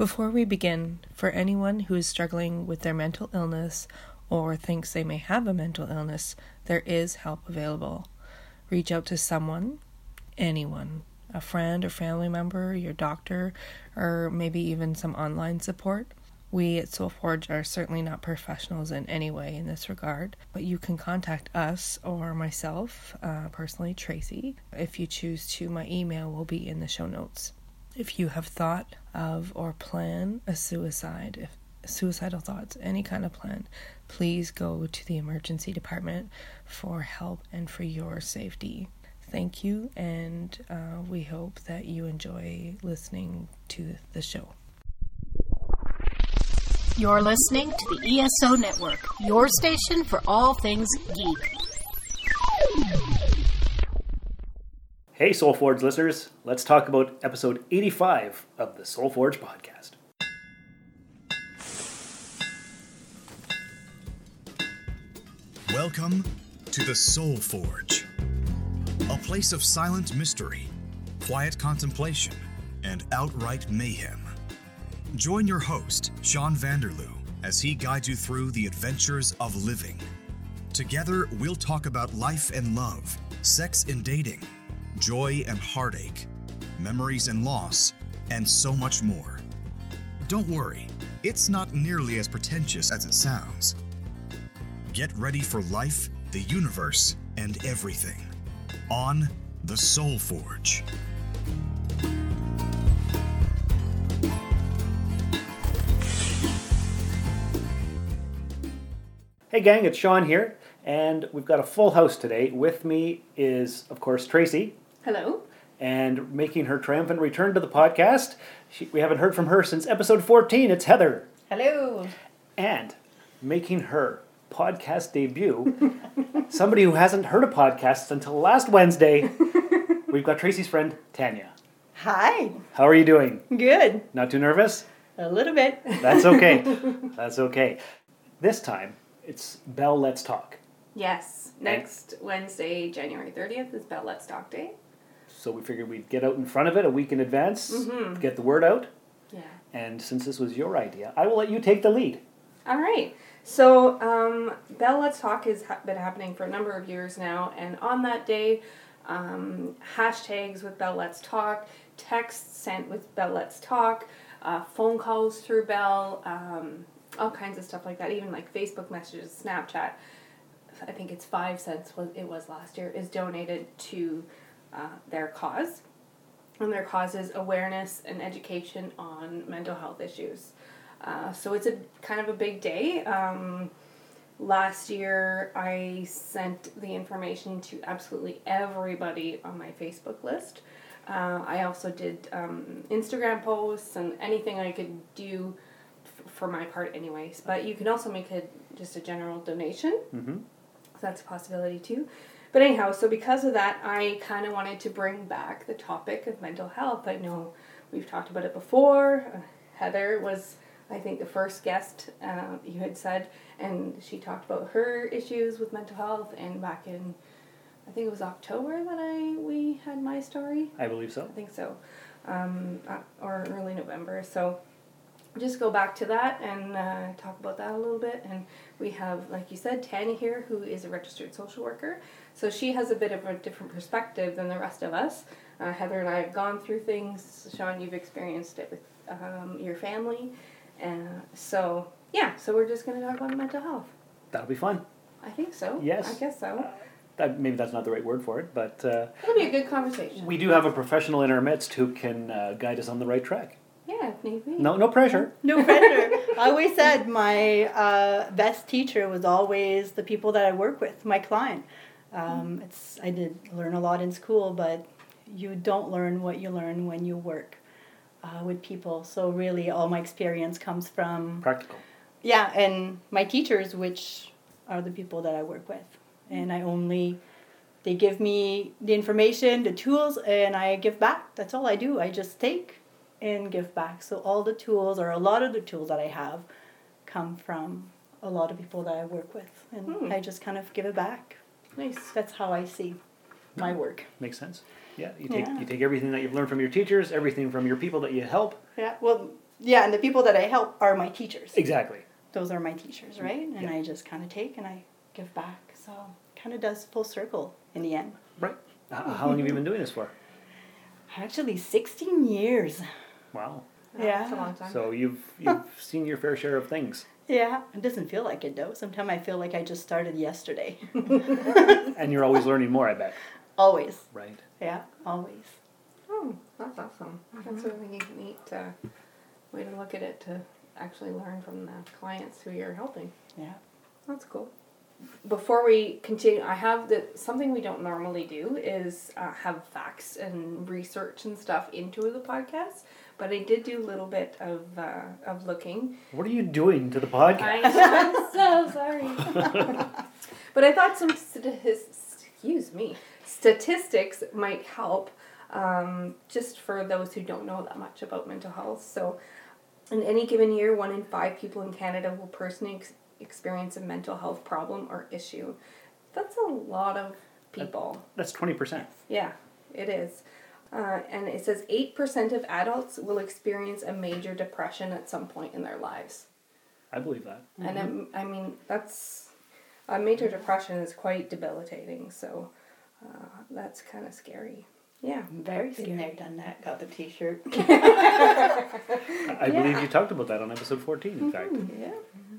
Before we begin, for anyone who is struggling with their mental illness or thinks they may have a mental illness, there is help available. Reach out to someone, anyone, a friend or family member, your doctor, or maybe even some online support. We at Soulforge are certainly not professionals in any way in this regard, but you can contact us or myself, uh, personally, Tracy. If you choose to, my email will be in the show notes. If you have thought of or plan a suicide, if suicidal thoughts, any kind of plan, please go to the emergency department for help and for your safety. Thank you, and uh, we hope that you enjoy listening to the show. You're listening to the ESO Network, your station for all things geek. Hey, Soulforge listeners, let's talk about episode 85 of the Soulforge podcast. Welcome to the Soul Forge, a place of silent mystery, quiet contemplation, and outright mayhem. Join your host, Sean Vanderloo, as he guides you through the adventures of living. Together, we'll talk about life and love, sex and dating, joy and heartache, memories and loss, and so much more. Don't worry, it's not nearly as pretentious as it sounds. Get ready for life, the universe, and everything on the Soul Forge. Hey, gang, it's Sean here, and we've got a full house today. With me is, of course, Tracy, Hello. and making her triumphant return to the podcast. She, we haven't heard from her since episode 14. It's Heather. Hello. And making her podcast debut, somebody who hasn't heard a podcast until last Wednesday, we've got Tracy's friend, Tanya. Hi. How are you doing? Good. Not too nervous? A little bit. That's okay. That's okay. This time, it's Bell Let's Talk. Yes. Next Wednesday, January 30th, is Bell Let's Talk Day. So we figured we'd get out in front of it a week in advance, Mhm. get the word out. Yeah. And since this was your idea, I will let you take the lead. All right. So, um, Bell Let's Talk has ha- been happening for a number of years now, and on that day, um, hashtags with Bell Let's Talk, texts sent with Bell Let's Talk, uh, phone calls through Bell, um, all kinds of stuff like that, even like Facebook messages, Snapchat. I think it's five cents, was it was last year, is donated to uh, their cause. And their cause is awareness and education on mental health issues. Uh, so it's a kind of a big day. Um, last year, I sent the information to absolutely everybody on my Facebook list. Uh, I also did um, Instagram posts and anything I could do f- for my part, anyways. But you can also make a just a general donation. Mm-hmm. So that's a possibility too. But anyhow, so because of that, I kind of wanted to bring back the topic of mental health. I know we've talked about it before. Uh, Heather was, I think, the first guest uh, you had said, and she talked about her issues with mental health. And back in, I think it was October that I we had my story. I believe so. I think so, um, uh, or early November. So just go back to that and uh, talk about that a little bit. And we have, like you said, Tanya here, who is a registered social worker. So she has a bit of a different perspective than the rest of us. Uh, Heather and I have gone through things. Sean, you've experienced it with um, your family. And so, yeah, so we're just going to talk about mental health. That'll be fun. I think so. Yes. I guess so. That, maybe that's not the right word for it, but uh, It'll be a good conversation. we do have a professional in our midst who can uh, guide us on the right track. yeah, if need be. No, no pressure. No pressure. I always said my uh, best teacher was always the people that I work with, my client. Um, it's I did learn a lot in school, but you don't learn what you learn when you work uh, with people. So really, all my experience comes from Practical. yeah, and my teachers, which are the people that I work with, and I only they give me the information, the tools, and I give back. That's all I do. I just take and give back. So all the tools, or a lot of the tools that I have, come from a lot of people that I work with, and Hmm. I just kind of give it back. Nice. That's how I see my work. Makes sense. Yeah, you take Yeah. you take everything that you've learned from your teachers, everything from your people that you help. Yeah. Well, yeah, and the people that I help are my teachers. Exactly. Those are my teachers, mm, right? And Yeah. I just kind of take and I give back. So kind of does full circle in the end. Right. H- how long have you been doing this for? Actually, 16 years. Wow. Yeah. That's a long time. So you've you've seen your fair share of things, Yeah, it doesn't feel like it though. Sometimes I feel like I just started yesterday. and you're always learning more. I bet. always. Right. Yeah, always. Oh, that's awesome. That's a really neat uh, way to look at it to actually learn from the clients who you're helping. Yeah. That's cool. Before we continue, I have the something we don't normally do is uh, have facts and research and stuff into the podcast. But I did do a little bit of uh, of looking. What are you doing to the podcast? I, I'm so sorry. but I thought some statistics, excuse me, statistics might help um, just for those who don't know that much about mental health. So, in any given year, one in five people in Canada will personally ex- experience a mental health problem or issue. That's a lot of people. That's twenty percent. Yeah, it is. Uh, and it says 8% of adults will experience a major depression at some point in their lives. I believe that. And um, I mean, that's a major depression is quite debilitating. So uh, that's kind of scary. Yeah. Very scary. I've done that. Got the T-shirt. I I believe you talked about that on episode fourteen. In fact. yeah,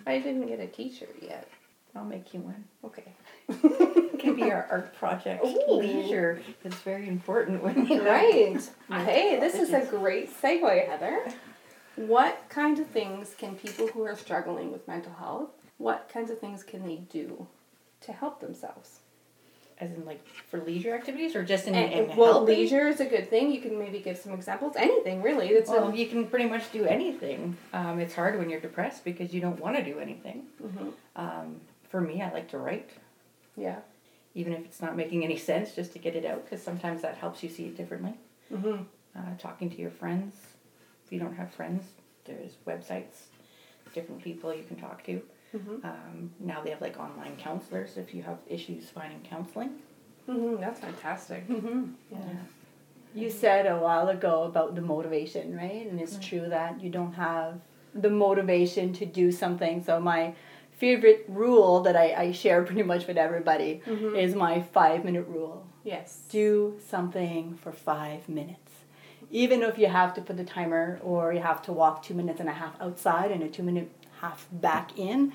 I didn't get a T-shirt yet. I'll make you one. Okay. It can be our art project. Ooh. Leisure is very important when you Right. hey, this is a great segue, Heather. What kinds of things can people who are struggling with mental health? What kinds of things can they do to help themselves? As in, like for leisure activities, or just in, And, in well, helping? leisure is a good thing. You can maybe give some examples. Anything really. It's Well, a, you can pretty much do anything. Um, it's hard when you're depressed because you don't want to do anything. Mhm. Um, for me, I like to write, yeah. Even if it's not making any sense, just to get it out because sometimes that helps you see it differently. Mm-hmm. Uh, talking to your friends. If you don't have friends, there's websites, different people you can talk to. Mhm. Um, now they have like online counselors if you have issues finding counseling. Mm-hmm. That's fantastic. Yeah. You said a while ago about the motivation, right? And it's true that you don't have the motivation to do something. So my favorite rule that I, I share pretty much with everybody mm-hmm. is my five minute rule. Yes. Do something for five minutes. Even if you have to put the timer or you have to walk two minutes and a half outside and a two minute half back in,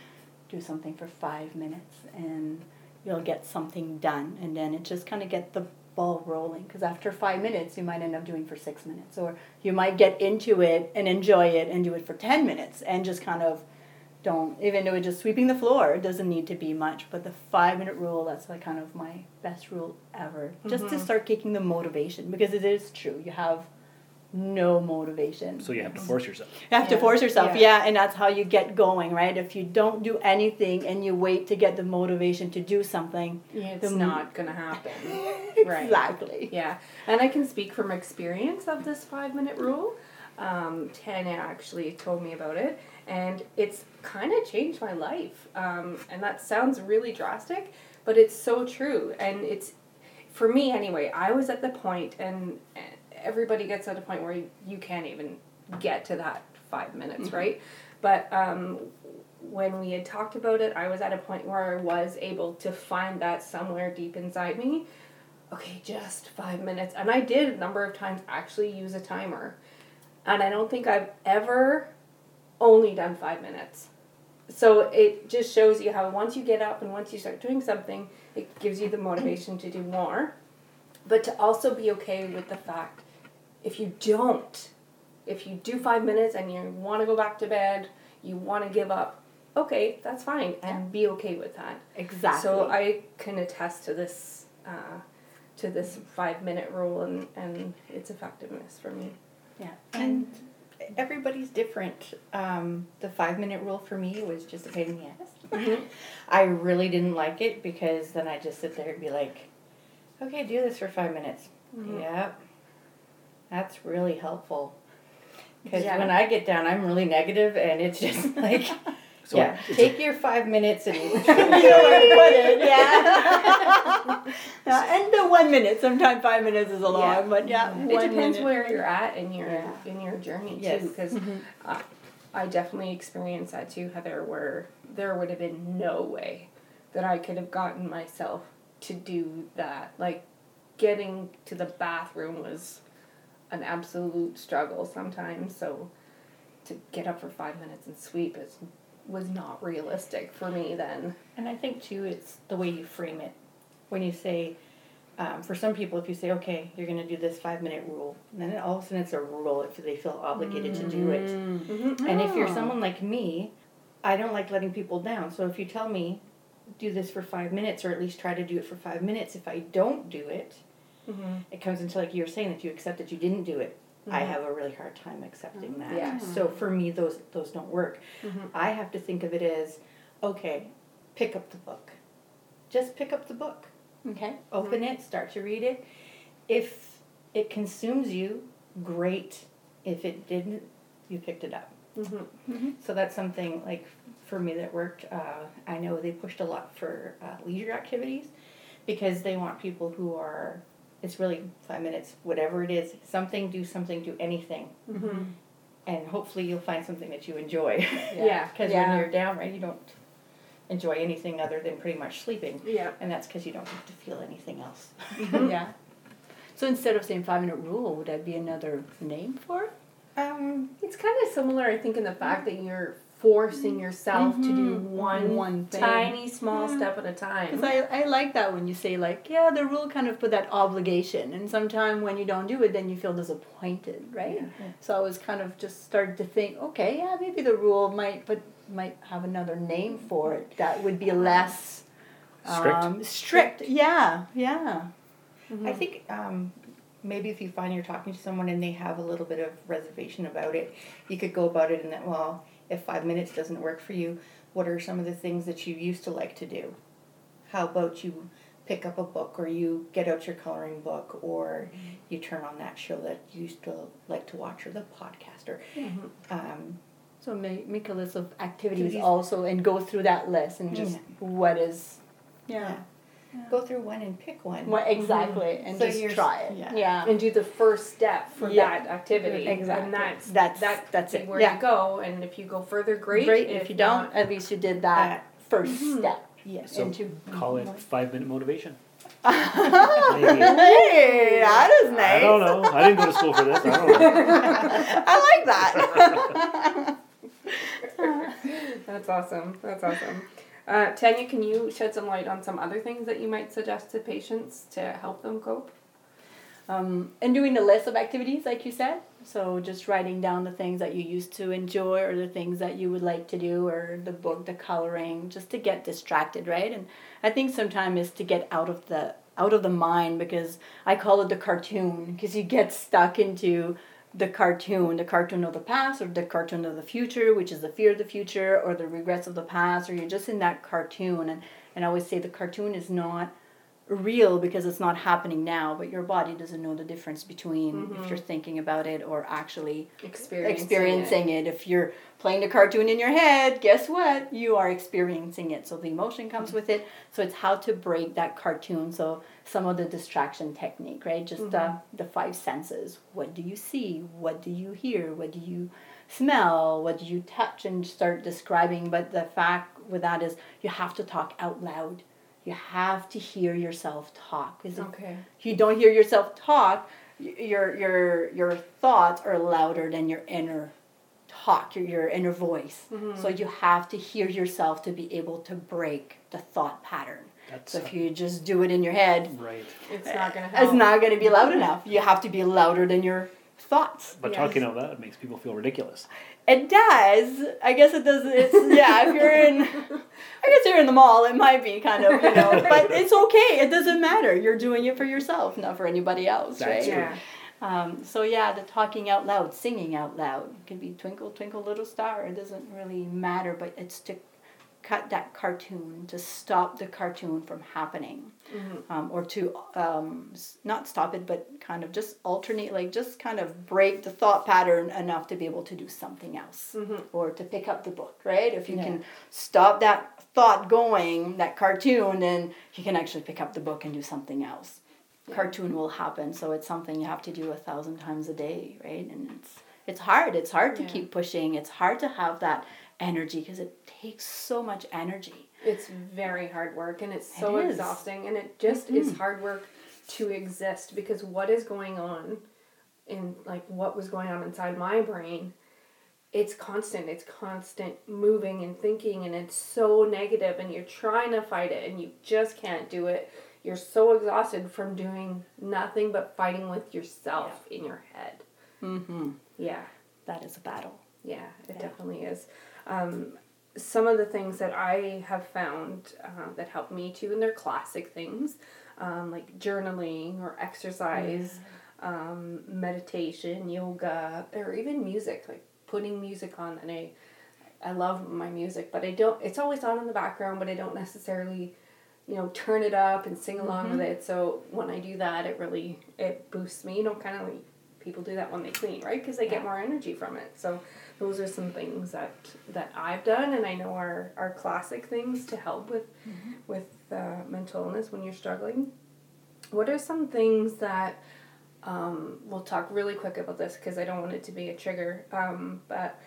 do something for five minutes and you'll get something done. And then it just kind of get the ball rolling because after five minutes you might end up doing for six minutes or you might get into it and enjoy it and do it for 10 minutes and just kind of don't even though it's just sweeping the floor doesn't need to be much but the five minute rule that's like kind of my best rule ever just to start kicking the motivation because it is true you have no motivation So you have to force yourself. you have to force yourself, Yeah. yeah. and that's how you get going, right? If you don't do anything and you wait to get the motivation to do something, It's The- not gonna happen. Right. exactly. Yeah, and I can speak from experience of this five minute rule. Um, Tanya actually told me about it, and it's kind of changed my life. Um, and that sounds really drastic, but it's so true. And it's, for me anyway, I was at the point, and everybody gets at a point where you, can't even get to that five minutes, right? But um, when we had talked about it, I was at a point where I was able to find that somewhere deep inside me okay, just five minutes. And I did a number of times actually use a timer. And I don't think I've ever done five minutes. So it just shows you how once you get up and once you start doing something, it gives you the motivation to do more. But to also be okay with the fact if you don't, if you do five minutes and you want to go back to bed, you want to give up, okay, that's fine. And be okay with that. Exactly. So I can attest to this, uh, to this five minute rule and, and its effectiveness for me. yeah. And everybody's different. Um, the five minute rule for me was just a pain in the ass. I really didn't like it because then I just sit there and be like, okay, do this for five minutes. Yep. That's really helpful. Because Yeah. when I get down, I'm really negative and it's just like, So yeah, take your five minutes and you to it, yeah. yeah. And the one minute, sometimes five minutes is a long, Yeah. but yeah, It depends minute. where you're at in your Yeah. in your journey Yes. too, because Mhm. I, I definitely experienced that too, Heather. Where there would have been no way that I could have gotten myself to do that. Like getting to the bathroom was an absolute struggle sometimes. So to get up for five minutes and sweep is was not realistic for me then. And I think too, it's the way you frame it. When you say, um, for some people, if you say, okay, you're going to do this five minute rule, then all of a sudden it's a rule if they feel obligated to do it. And if you're Oh. someone like me, I don't like letting people down. So if you tell me, do this for five minutes, or at least try to do it for five minutes, if I don't do it, it comes into like you were saying that you accept that you didn't do it. I have a really hard time accepting that. Yeah. So for me, those those don't work. Mhm. I have to think of it as, okay, pick up the book. Just pick up the book. Okay. Open it. Start to read it. If it consumes you, great. If it didn't, you picked it up. Mhm. So that's something like for me that worked. Uh, I know they pushed a lot for uh, leisure activities because they want people who are. It's really five minutes, whatever it is. Something, do something, do anything, mm-hmm. and hopefully you'll find something that you enjoy. Yeah. Because Yeah. when you're down, right, you don't enjoy anything other than pretty much sleeping, Yeah. and that's because you don't have to feel anything else. Mm-hmm. yeah. So instead of saying five minute rule, would that be another name for it? Um, It's kind of similar, I think, in the fact mm-hmm. that you're forcing yourself to do one, One thing. tiny small step at a time. Because I, I like that when you say like, yeah, the rule kind of put that obligation, and sometimes when you don't do it, then you feel disappointed, right? So I was kind of just started to think, okay, yeah, maybe the rule might, but might have another name for it that would be less Strict? Um, strict, yeah, yeah. I think um, maybe if you find you're talking to someone and they have a little bit of reservation about it, you could go about it in that, well, if five minutes doesn't work for you, what are some of the things that you used to like to do? How about you pick up a book or you get out your coloring book or mm-hmm. you turn on that show that you used to like to watch or the podcast or mm-hmm. um, So make, make a list of activities Activities. also and go through that list and mm. just what is, yeah. Go through one and pick one. What mm-hmm. exactly, and So just try it. yeah. Yeah. and do the first step for Yeah. that activity. Exactly. And that's That's- that, that's it. where Yeah. you go. And if you go further, great. Great. If, you don't, not- at least you did that first mm-hmm. step Yes. So into. call it five minute motivation. hey, that is nice. I don't know. I didn't go to school for this. I don't know. I like that. That's awesome. That's awesome. Uh, Tanya, can you shed some light on some other things that you might suggest to patients to help them cope? um, and doing the list of activities, like you said. So just writing down the things that you used to enjoy, or the things that you would like to do, or the book, the coloring, just to get distracted, right? And I think sometimes is to get out of the out of the mind because I call it the cartoon because you get stuck into the cartoon, the cartoon of the past or the cartoon of the future, which is the fear of the future or the regrets of the past, or you're just in that cartoon. And, and I always say the cartoon is not real because it's not happening now, but your body doesn't know the difference between if you're thinking about it or actually Experiencing, experiencing it. If you're playing the cartoon in your head, guess what? You are experiencing it. So the emotion comes with it. So it's how to break that cartoon. So some of the distraction technique, right? Just uh, the five senses. What do you see? What do you hear? What do you smell? What do you touch? And start describing. But the fact with that is you have to talk out loud. You have to hear yourself talk. Because if you don't hear yourself talk, your your your thoughts are louder than your inner talk, your, your inner voice. Mm-hmm. So you have to hear yourself to be able to break the thought pattern. That's So if you just do it in your head, right. It's not going to help. it's not going to be loud mm-hmm. enough. You have to be louder than your thoughts. But talking out loud makes people feel ridiculous. It does. I guess it does. It's yeah. If you're in, I guess you're in the mall. It might be kind of you know, but it's okay. It doesn't matter. You're doing it for yourself, not for anybody else, That's right? true. Yeah. Um, so yeah, the talking out loud, singing out loud, it could be twinkle twinkle little star. It doesn't really matter, but it's to cut that cartoon to stop the cartoon from happening. Um, or to um, not stop it but kind of just alternate like just kind of break the thought pattern enough to be able to do something else. Or to pick up the book right? If you can stop that thought going that cartoon then you can actually pick up the book and do something else. Cartoon will happen so it's something you have to do a thousand times a day right? And it's it's hard. It's hard to Yeah. keep pushing. It's hard to have that energy because it takes so much energy. It's very hard work and it's so It exhausting and it just is hard work to exist because what is going on in like what was going on inside my brain it's constant it's constant moving and thinking and it's so negative and you're trying to fight it and you just can't do it. You're so exhausted from doing nothing but fighting with yourself in your head. Mm-hmm. yeah. That is a battle. Yeah, it definitely is. Um, some of the things that I have found uh, that help me too, and they're classic things um, like journaling or exercise, um, meditation, yoga, or even music, like putting music on. And I, I love my music, but I don't. It's always on in the background, but I don't necessarily, you know, turn it up and sing along with it. So when I do that, it really it boosts me. You know, kind of like people do that when they clean, right? Because they get more energy from it. So those are some things that that I've done, and I know are are classic things to help with with uh, mental illness when you're struggling. What are some things that um, we'll talk really quick about this because I don't want it to be a trigger. Um, but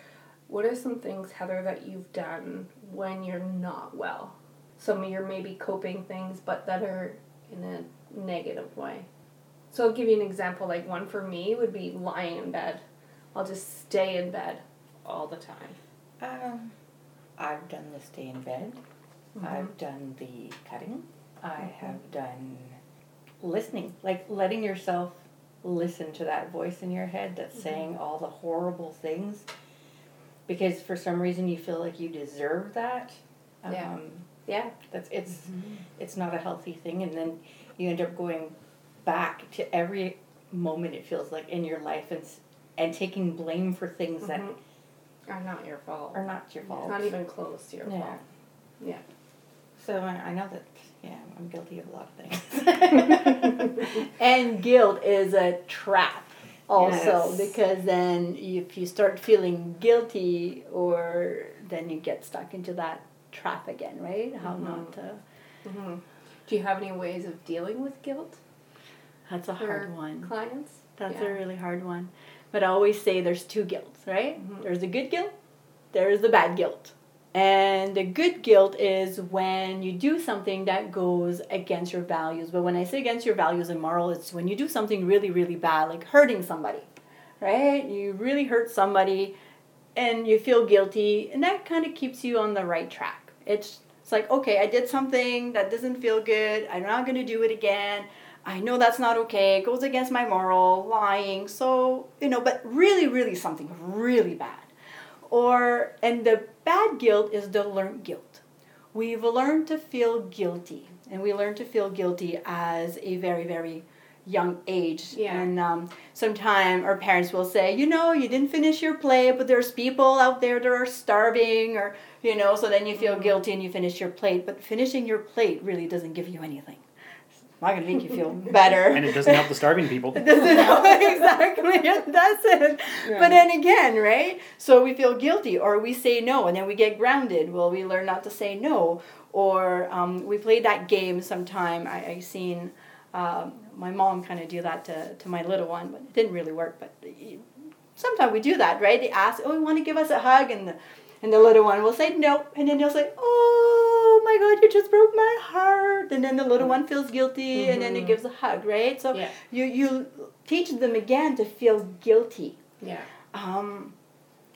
what are some things, Heather, that you've done when you're not well? Some of your maybe coping things, but that are in a negative way. So I'll give you an example. Like one for me would be lying in bed. I'll just stay in bed all the time. Um, I've done the stay in bed. I've done the cutting. I have done listening, like letting yourself listen to that voice in your head that's saying all the horrible things. Because for some reason you feel like you deserve that. Um, Yeah. Yeah. That's it's it's not a healthy thing, and then you end up going back to every moment it feels like in your life and and taking blame for things that Mhm. Are not your fault. are not your fault. It's not even close to your Yeah. fault. Yeah. So I, I know that yeah, I'm guilty of a lot of things. and guilt is a trap also Yes. because then if you start feeling guilty or then you get stuck into that trap again right how not to hmm Do you have any ways of dealing with guilt that's a hard one clients? that's Yeah. a really hard one but i always say there's two guilts right Mhm. there's the good guilt there's the bad guilt and the good guilt is when you do something that goes against your values. But when I say against your values and moral, it's when you do something really, really bad, like hurting somebody, right? You really hurt somebody and you feel guilty, and that kind of keeps you on the right track. It's, it's like, okay, I did something that doesn't feel good. I'm not going to do it again. I know that's not okay. It goes against my moral, lying. So, you know, but really, really something really bad or and the bad guilt is the learned guilt we've learned to feel guilty and we learn to feel guilty as a very very young age Yeah. and um, sometime our parents will say you know you didn't finish your plate but there's people out there that are starving or you know so then you feel guilty and you finish your plate but finishing your plate really doesn't give you anything not going to make you feel better. And it doesn't help the starving people. it doesn't help exactly that's it but then again right? So we feel guilty or we say no and then we get grounded. Well we learn not to say no? Or um, we played that game sometime. I, I seen um, my mom kind of do that to, to my little one but it didn't really work but sometimes we do that right? They ask oh you want to give us a hug? And the, and the little one will say no and then they'll say oh my god you just broke my heart. And then the little one feels guilty and then it gives a hug right? So Yeah. you you teach them again to feel guilty. Yeah. um,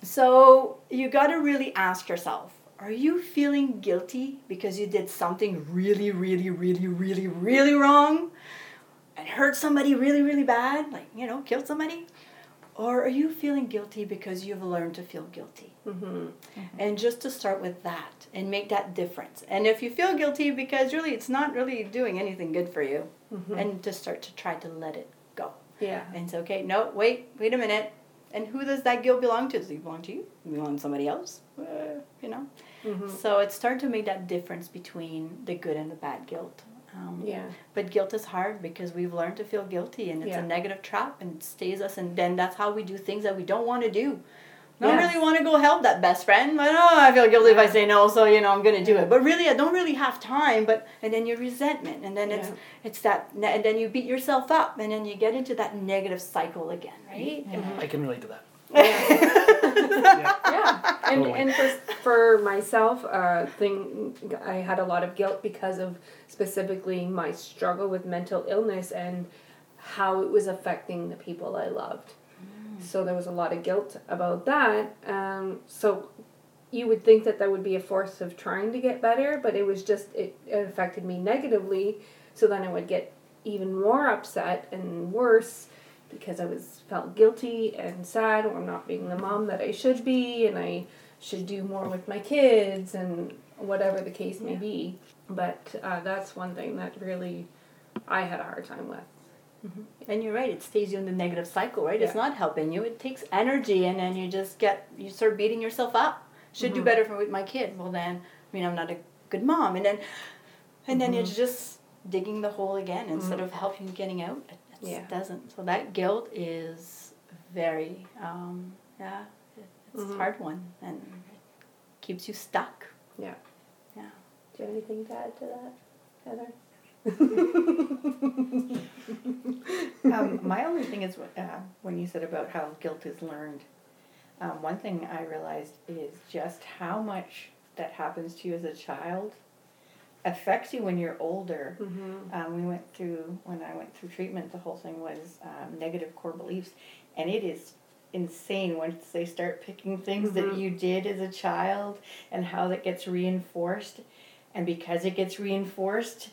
so you got to really ask yourself are you feeling guilty because you did something really really really really really wrong and hurt somebody really really bad? Like you know killed somebody or are you feeling guilty because you've learned to feel guilty Mm-hmm. and just to start with that and make that difference and if you feel guilty because really it's not really doing anything good for you and to start to try to let it go Yeah. and it's okay no wait wait a minute and who does that guilt belong to? Does it belong to you? Does it belong to somebody else? Uh, you know. So it's starting to make that difference between the good and the bad guilt. Um, Yeah. But guilt is hard because we've learned to feel guilty, and it's Yeah. a negative trap, and it stays us, and then that's how we do things that we don't want to do. I don't Yeah. really want to go help that best friend, but oh, I feel guilty if I say no, so you know I'm gonna do it. But really, I don't really have time. But and then your resentment, and then it's Yeah. it's that, and then you beat yourself up, and then you get into that negative cycle again, right? I can relate to that. yeah and Totally. and for, for myself uh thing i had a lot of guilt because of specifically my struggle with mental illness and how it was affecting the people i loved. So there was a lot of guilt about that um so you would think that that would be a force of trying to get better but it was just it, it affected me negatively so then i would get even more upset and worse because I was felt guilty and sad or not being the mom that I should be and I should do more with my kids and whatever the case may be. But uh, that's one thing that really I had a hard time with. Mm-hmm. And you're right, it stays you in the negative cycle, right? It's not helping you. It takes energy, and then you just get you start beating yourself up. Should do mm-hmm. better for with my kid. Well, then, I mean, I'm not a good mom, and then, and then it's mm-hmm. just digging the hole again instead of helping getting out. It, it Yeah. doesn't. So that guilt is very, um, yeah, it, it's a hard one, and it keeps you stuck. Yeah. Yeah. Do you have anything to add to that, Heather? um, my only thing is uh, when you said about how guilt is learned. Um, one thing I realized is just how much that happens to you as a child affects you when you're older. Um, we went through when I went through treatment. The whole thing was um, negative core beliefs, and it is insane once they start picking things that you did as a child and how that gets reinforced, and because it gets reinforced,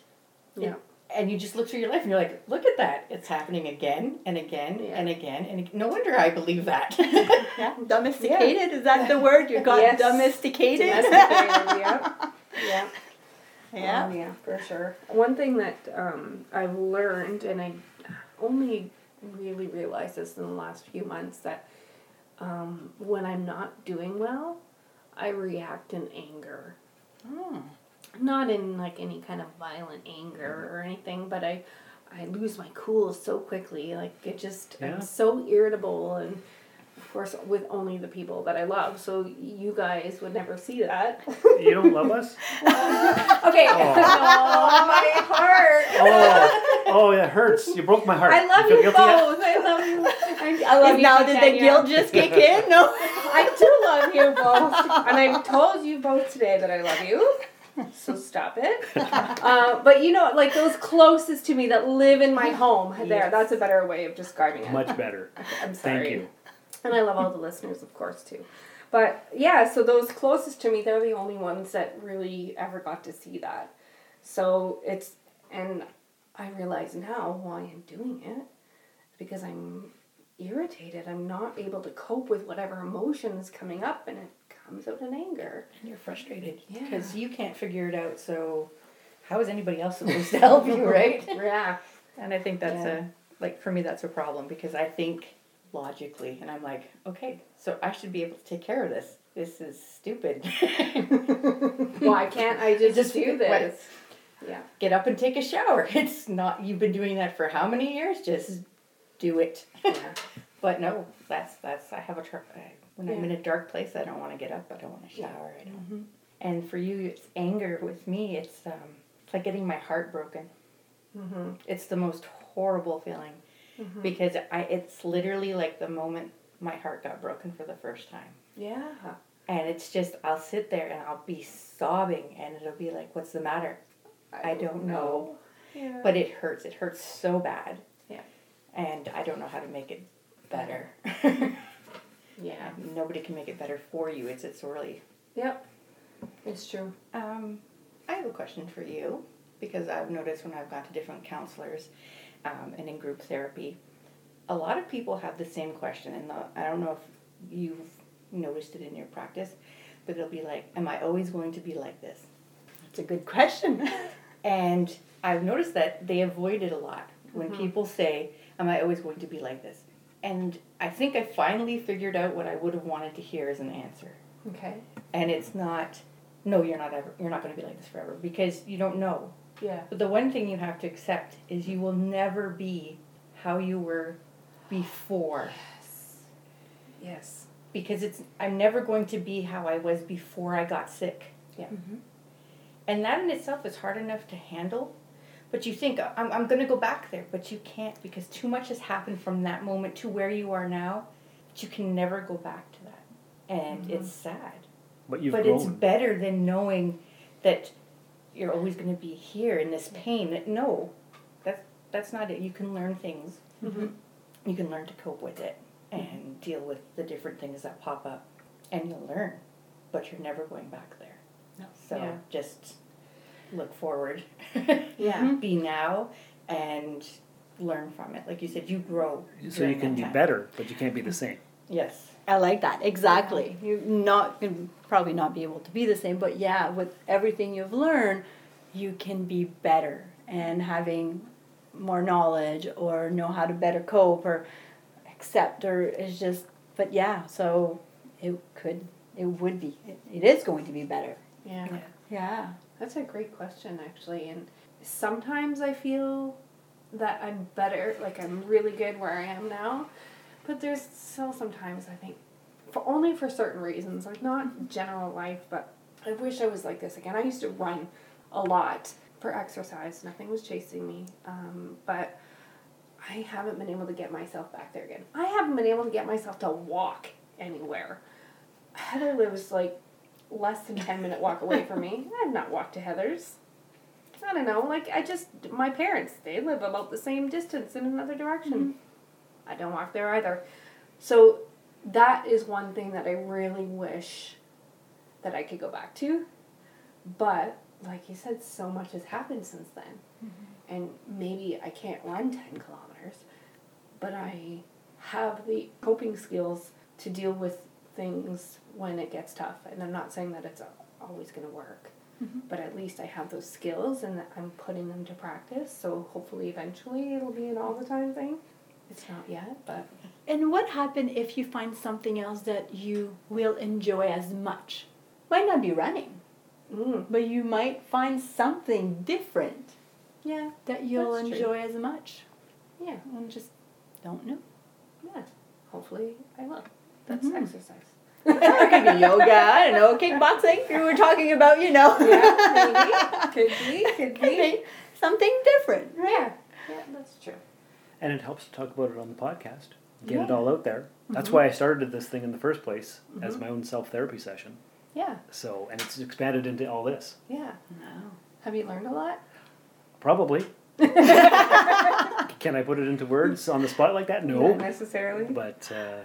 it- Yeah. and you just look through your life and you're like, look at that, it's happening again and again Yeah. and again, and no wonder I believe that. Yeah, domesticated is that the word you got? Yes. Domesticated. Domesticated, yeah. Yeah. Yeah. Um, yeah, for sure. One thing that um, I've learned, and I only really realized this in the last few months, that um, when I'm not doing well, I react in anger. Not in like any kind of violent anger or anything, but I, I lose my cool so quickly. Like it just, Yeah. I'm so irritable and. Of course, with only the people that I love, so you guys would never see that. You don't love us? Okay. Oh, my heart. Oh, oh, that hurts. You broke my heart. I love feel you guilty yet? both. I love you. I, I love Is you. now did the guilt just kick in? No. I do love you both, and I've told you both today that I love you. So stop it. Uh, but you know, like those closest to me that live in my home. There, Yes. that's a better way of describing it. Much better. I'm sorry. Thank you. And I love all the listeners, of course, too. But yeah, so those closest to me, they're the only ones that really ever got to see that. So it's, and I realize now why I'm doing it because I'm irritated. I'm not able to cope with whatever emotion is coming up, and it comes out in anger. And you're frustrated Yeah. because you can't figure it out. So, how is anybody else supposed to help you, right? Yeah. And I think that's Yeah. a like for me that's a problem because I think logically, and I'm like, okay, so I should be able to take care of this. This is stupid. Why can't I just, Just do what- this? Yeah. Get up and take a shower. It's not. You've been doing that for how many years? Just do it. Yeah. But no, that's that's I have a tr- I- when I'm in a dark place, I don't want to get up. I don't want to shower. I don't. And for you, it's anger. With me, it's um, it's like getting my heart broken. Mm-hmm. It's the most horrible feeling because I it's literally like the moment my heart got broken for the first time. Yeah. And it's just I'll sit there and I'll be sobbing and it'll be like, "What's the matter?" I don't know. Yeah. But it hurts. It hurts so bad. Yeah. And I don't know how to make it better. yeah. Nobody can make it better for you. It's it's really. Yep. It's true. Um, I have a question for you because I've noticed when I've gone to different counselors, um, and in group therapy, a lot of people have the same question, and the, I don't know if you've noticed it in your practice, but it'll be like, "Am I always going to be like this?" It's a good question. And I've noticed that they avoid it a lot when people say, "Am I always going to be like this?" And I think I finally figured out what I would have wanted to hear as an answer. Okay. And it's not, no, you're not ever, you're not going to be like this forever because you don't know. Yeah. But the one thing you have to accept is you will never be how you were before Yes. Yes. because it's I'm never going to be how I was before I got sick. Yeah. Mm-hmm. And that in itself is hard enough to handle. But you think I'm I'm going to go back there, but you can't because too much has happened from that moment to where you are now. But you can never go back to that. And mm-hmm. it's sad. But you've but grown. it's better than knowing that you're always going to be here in this pain. No, that's that's not it. You can learn things. Mm-hmm. You can learn to cope with it and deal with the different things that pop up, and you'll learn. But you're never going back there. No. So Yeah. just look forward. Yeah. be now and learn from it. Like you said, you grow. so you can that be time. better, but you can't be the same. Yes. I like that exactly. You're not gonna probably not be able to be the same, but yeah, with everything you've learned, you can be better and having more knowledge or know how to better cope or accept or is just. But yeah, so it could, it would be, it, it is going to be better. Yeah. Yeah. Yeah. That's a great question, actually. And sometimes I feel that I'm better, like I'm really good where I am now. But there's still sometimes I think, for only for certain reasons, like not general life, but I wish I was like this again. I used to run a lot for exercise. Nothing was chasing me. Um, but I haven't been able to get myself back there again. I haven't been able to get myself to walk anywhere. Heather lives like less than 10 minute walk away from me. I have not walked to Heather's. I don't know, like I just, my parents, they live about the same distance in another direction. I don't walk there either. So that is one thing that I really wish that I could go back to. But like you said, so much has happened since then. Mm-hmm. And maybe I can't run 10 kilometers, but I have the coping skills to deal with things when it gets tough. And I'm not saying that it's always going to work, mm-hmm. but at least I have those skills and I'm putting them to practice. So hopefully, eventually, it'll be an all the time thing. It's not yet, but And what happens if you find something else that you will enjoy as much? Might not be running, mm, but you might find something different yeah, that you'll That's true. enjoy as much. yeah, And just don't know. yeah. Hopefully, I will. That's Mhm. exercise. It could be yoga, I don't know, kickboxing. We were talking about, you know. Yeah, maybe. Could be, Could be something different, right? Yeah, yeah, that's true. And it helps to talk about it on the podcast, get it Yeah. Mm-hmm. all out there. That's why I started this thing in the first place as my own self therapy session. Yeah, So, and it's expanded into all this. yeah. No. Have you learned a lot? Probably. Can I put it into words on the spot like that? No. Not necessarily. But uh,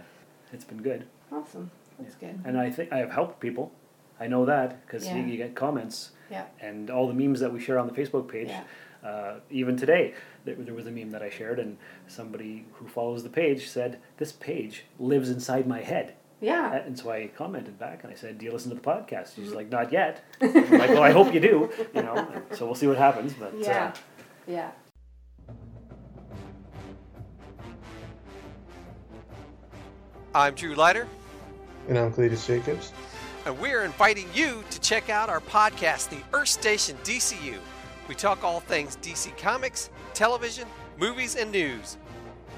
it's been good. Awesome. That's good. And I think I have helped people. I know that because Yeah. you, you get comments Yeah. and all the memes that we share on the Facebook page. Yeah. Uh, even today, there, there was a meme that I shared, and somebody who follows the page said, "This page lives inside my head." Yeah. And so I commented back and I said, "Do you listen to the podcast?" She's Mm-hmm. like, "Not yet." I'm like, "Well, I hope you do." You know. so we'll see what happens. But Yeah. uh, Yeah. I'm Drew Leiter, And I'm Cletus Jacobs. and we're inviting you to check out our podcast, The Earth Station DCU. We talk all things DC Comics, television, movies, and news.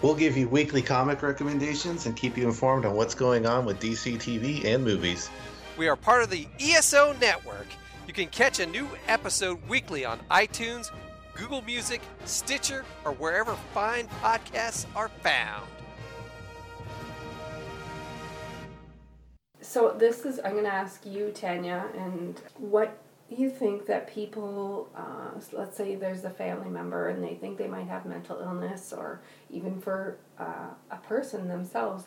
We'll give you weekly comic recommendations and keep you informed on what's going on with DC TV and movies. We are part of the ESO network. You can catch a new episode weekly on iTunes, Google Music, Stitcher, or wherever fine podcasts are found. So this is I'm gonna ask you, Tanya, and what you think that people, uh, let's say there's a family member and they think they might have mental illness, or even for uh, a person themselves,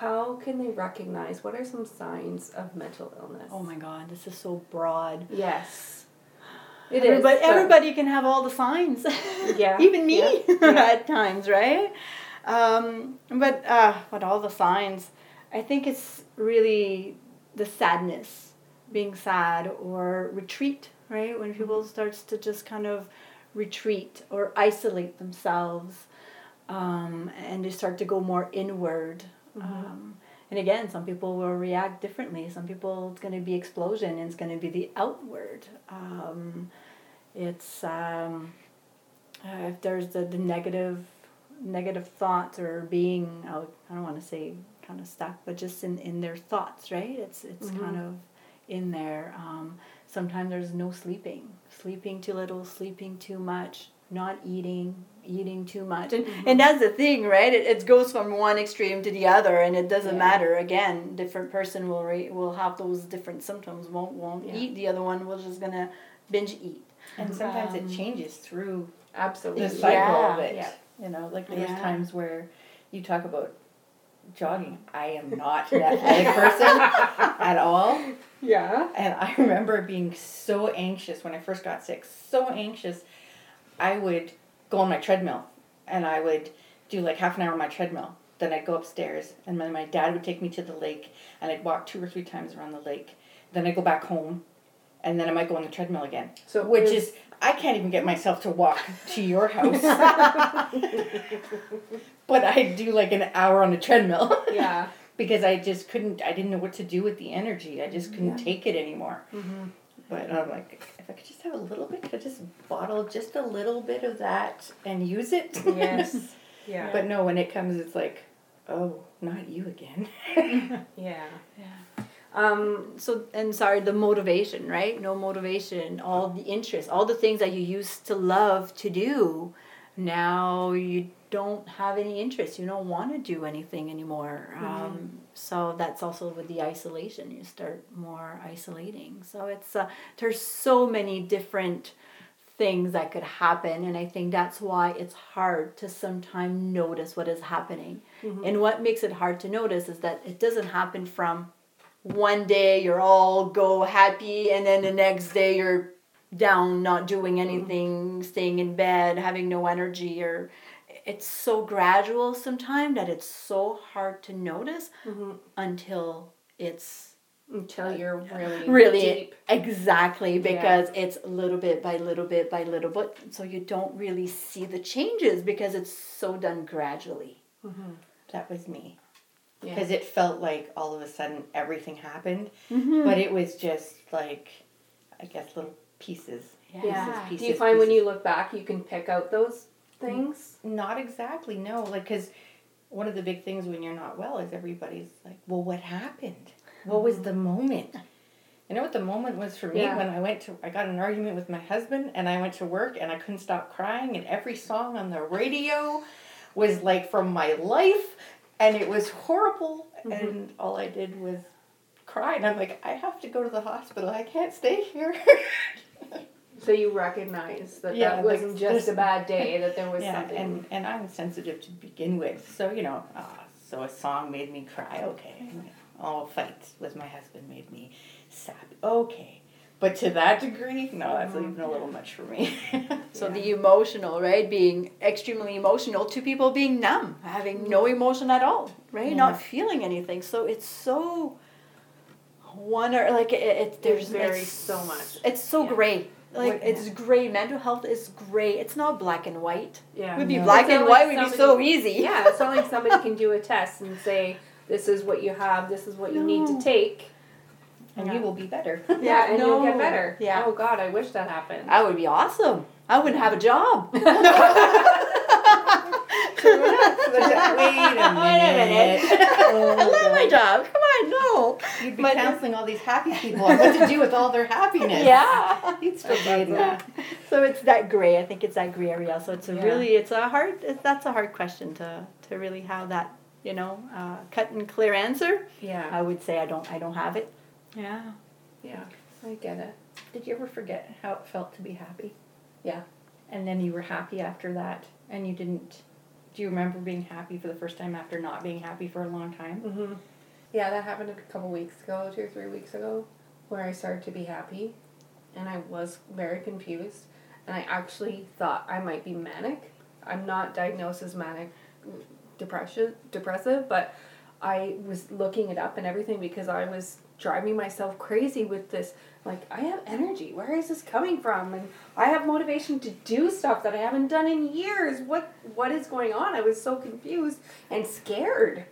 how can they recognize? What are some signs of mental illness? Oh my god, this is so broad. Yes, it is. everybody, but- everybody can have all the signs. Yeah, Even me yeah, yeah. at times, right? Um, but uh, but all the signs, I think it's really the sadness, being sad or retreat, right? When people starts to just kind of retreat or isolate themselves. um, and they start to go more inward. Um, and again, some people will react differently. Some people it's going to be explosion, and it's going to be the outward. Um, it's um, uh, if there's the, the negative negative thoughts or being out. I don't want to say kind of stuck, but just in, in their thoughts, right? It's it's kind of in there. Um, sometimes there's no sleeping, sleeping too little, sleeping too much, not eating, eating too much, and and that's the thing, right? It, it goes from one extreme to the other, and it doesn't matter. Again, different person will re- will have those different symptoms. Won't won't eat. The other one will just gonna binge eat. And sometimes Um, it changes through Absolutely. the cycle of it. Yeah. You know, like there's Yeah. times where you talk about jogging. I am not an athletic person at all. Yeah. And I remember being so anxious when I first got sick, so anxious. I would go on my treadmill and I would do like half an hour on my treadmill. Then I'd go upstairs and then my dad would take me to the lake and I'd walk two or three times around the lake. Then I'd go back home and then I might go on the treadmill again. So Which is, I can't even get myself to walk to your house. but I'd do like an hour on the treadmill Yeah. because I just couldn't, I didn't know what to do with the energy. I just couldn't take it anymore. Mm-hmm. But I'm like, if I could just have a little bit, could I just bottle just a little bit of that and use it? Yes. Yeah. but no, when it comes, it's like, oh, not you again. Yeah. Yeah. Um, so and sorry, the motivation, right? No motivation, all the interest, all the things that you used to love to do, now you don't have any interest. You don't want to do anything anymore. Um, so that's also with the isolation. You start more isolating. So it's uh, there's so many different things that could happen and i think that's why it's hard to sometimes notice what is happening and what makes it hard to notice is that it doesn't happen from one day you're all go happy and then the next day you're down not doing mm-hmm. anything staying in bed having no energy or it's so gradual sometimes that it's so hard to notice mm-hmm. until it's Until you're uh, really really deep. exactly because it's little bit by little bit by little bit so you don't really see the changes because it's so done gradually. Mm-hmm. That was me. Yeah. Because it felt like all of a sudden everything happened, Mm-hmm. but it was just like, I guess, little pieces. Yeah. Pieces, Do you pieces, find when you look back, you can pick out those things? Not exactly, no. Like, because one of the big things when you're not well is everybody's like, well, what happened? What was the moment? You know what the moment was for me Yeah. when I went to, I got an argument with my husband and I went to work and I couldn't stop crying and every song on the radio was like from my life and it was horrible and all I did was cry and I'm like, I have to go to the hospital. I can't stay here. So you recognize that Yeah, that wasn't just a bad day, that there was yeah, something. and and I'm sensitive to begin with, so you know, ah, so a song made me cry. Okay, all fights with my husband made me sad. Okay, but to that degree, no, that's mm-hmm. even a little much for me. so the emotional right being extremely emotional to people being numb having no mm-hmm. emotion at all right not mm-hmm. feeling anything so it's so wonder like it, it there's varies it's- so much. it's so Yeah. gray like What- it's gray mental health is gray it's not black and white yeah. would be No. black and like white would be so easy yeah, it's not like somebody can do a test and say, this is what you have, this is what you need to take. And you will be better. Yeah, and you'll get better. Yeah. Oh God, I wish that happened. that would be awesome i wouldn't have a job Wait a minute. I love my job. Come on, no. You'd be But- counseling all these happy people on what to do with all their happiness. Yeah. You'd still be that. So it's that gray. I think it's that gray area. So it's a Yeah. really, it's a hard. It, that's a hard question to to really have that, you know, uh, cut and clear answer. Yeah. I would say I don't. I don't have it. Yeah. Yeah. I get it. Did you ever forget how it felt to be happy? Yeah. And then you were happy after that, and you didn't. Do you remember being happy for the first time after not being happy for a long time? Mm-hmm. Yeah, that happened a couple weeks ago, two or three weeks ago, where I started to be happy, and I was very confused, and I actually thought I might be manic. I'm not diagnosed as manic depression depressive, but I was looking it up and everything because I was driving myself crazy with this like I have energy. Where is this coming from? And I have motivation to do stuff that I haven't done in years. What what is going on? I was so confused and scared.